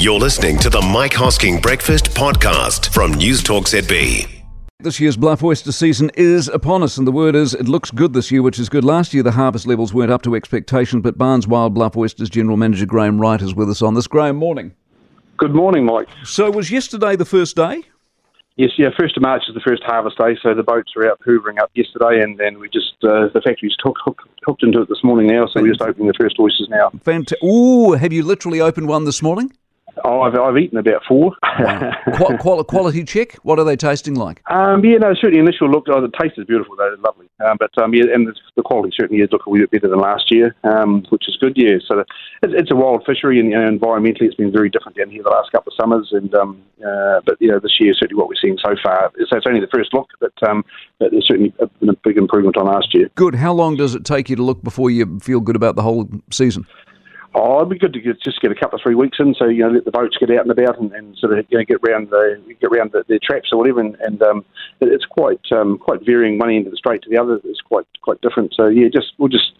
You're listening to the Mike Hosking Breakfast Podcast from News Talk ZB. This year's bluff oyster season is upon us, and the word is it looks good this year, which is good. Last year, the harvest levels weren't up to expectation, but Barnes Wild Bluff Oysters General Manager Graeme Wright is with us on this. Graeme, morning. Good morning, Mike. So, was yesterday the first day? Yes, yeah, first of March is the first harvest day, so the boats were out hoovering up yesterday, and then we just uh, the factory's hooked, hooked, hooked into it this morning now, so we're just opening the first oysters now. Fantastic. Ooh, have you literally opened one this morning? Oh, I've, I've eaten about four. Qu- qual- quality check. What are they tasting like? um, yeah, no, certainly initial look. Oh, the taste is beautiful, though, lovely. Um, but um, yeah, and the, the quality certainly is looking a wee bit better than last year, um, which is good. Yeah, so the, it's, it's a wild fishery, and you know, environmentally, it's been very different down here the last couple of summers. And um, uh, but you know, this year certainly what we're seeing so far. So it's only the first look, but um, but there's certainly been a big improvement on last year. Good. How long does it take you to look before you feel good about the whole season? Oh, it'd be good to get, just get a couple of three weeks in, so you know let the boats get out and about and, and sort of you know get round the get round the, their traps or whatever, and, and um, it, it's quite um, quite varying one end of the strait to the other. It's quite quite different. So yeah, just we'll just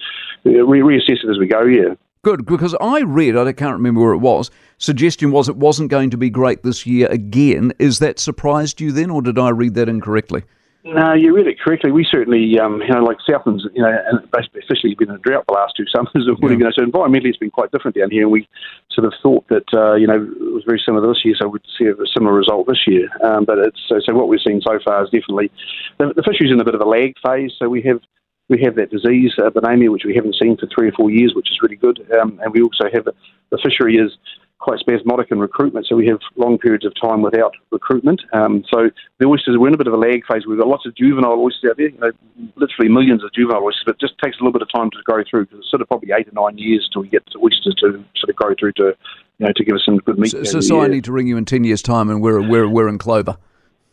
re- reassess it as we go. Yeah. Good, because I read, I can't remember where it was, suggestion was it wasn't going to be great this year again. Is that surprised you then, or did I read that incorrectly? No, you read it correctly. We certainly, um, you know, like Southlands, you know, and basically officially been in a drought the last two summers. Yeah. You know, so environmentally it's been quite different down here. And we sort of thought that, uh, you know, it was very similar this year, so we'd see a similar result this year. Um, but it's so, so what we've seen so far is definitely the, the fishery's in a bit of a lag phase. So we have we have that disease, uh, Bonamia, which we haven't seen for three or four years, which is really good. Um, and we also have the fishery is quite spasmodic in recruitment, so we have long periods of time without recruitment. Um, so the oysters we're in a bit of a lag phase. We've got lots of juvenile oysters out there, you know, literally millions of juvenile oysters, but it just takes a little bit of time to grow through. Because it's sort of probably eight or nine years till we get the oysters to sort of grow through to, you know, to give us some good meat. So, so, so I need to ring you in ten years' time, and we're we're we're in clover.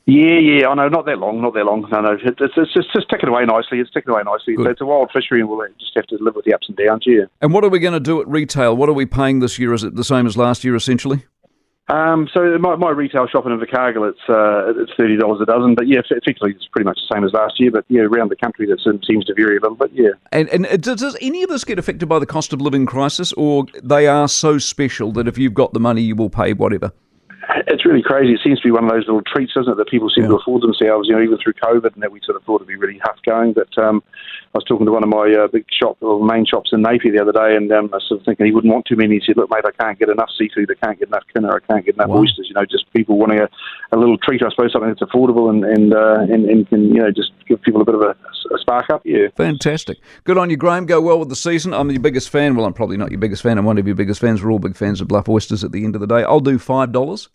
Yeah, yeah, I know, not that long, not that long. No, no, it's, it's, it's, just, just ticking away nicely. It's ticking away nicely. So it's a wild fishery, and we'll just have to live with the ups and downs. Yeah. And what are we going to do at retail? What are we paying this year? Is it the same as last year, essentially? Um, so my, my retail shop in Invercargill, it's uh, it's thirty dollars a dozen. But yeah, effectively it's pretty much the same as last year. But yeah, around the country that seems to vary a little bit. Yeah. And and does, does any of this get affected by the cost of living crisis, or they are so special that if you've got the money, you will pay whatever? It's really crazy. It seems to be one of those little treats, doesn't it, that people seem Yeah. to afford themselves, you know, even through COVID, and that we sort of thought it'd be really tough going. But um, I was talking to one of my uh, big shop, or main shops in Napier the other day, and um, I was sort of thinking he wouldn't want too many. He said, "Look, mate, I can't get enough seafood. I can't get enough tuna. I can't get enough Wow. oysters. You know, just people wanting a, a little treat, I suppose, something that's affordable and and, uh, and and can you know just give people a bit of a, a spark up. Yeah. Fantastic. Good on you, Graeme. Go well with the season. I'm your biggest fan. Well, I'm probably not your biggest fan. I'm one of your biggest fans. We're all big fans of Bluff Oysters at the end of the day. I'll do $5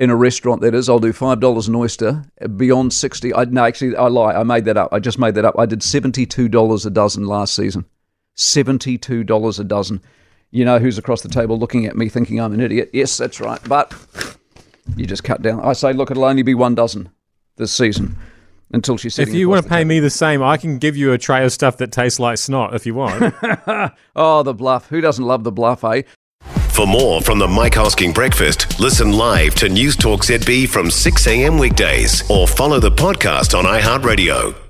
in a restaurant, that is. I'll do $5 an oyster. Beyond 60 I No, actually, I lie. I made that up. I just made that up. I did $72 a dozen last season. $72 a dozen. You know who's across the table looking at me thinking I'm an idiot? Yes, that's right. But you just cut down. I say, look, it'll only be one dozen this season until she's If you want to pay me the same, I can give you a tray of stuff that tastes like snot if you want. Oh, the bluff. Who doesn't love the bluff, eh? For more from the Mike Hosking Breakfast, listen live to News Talk ZB from 6 a.m. weekdays or follow the podcast on iHeartRadio.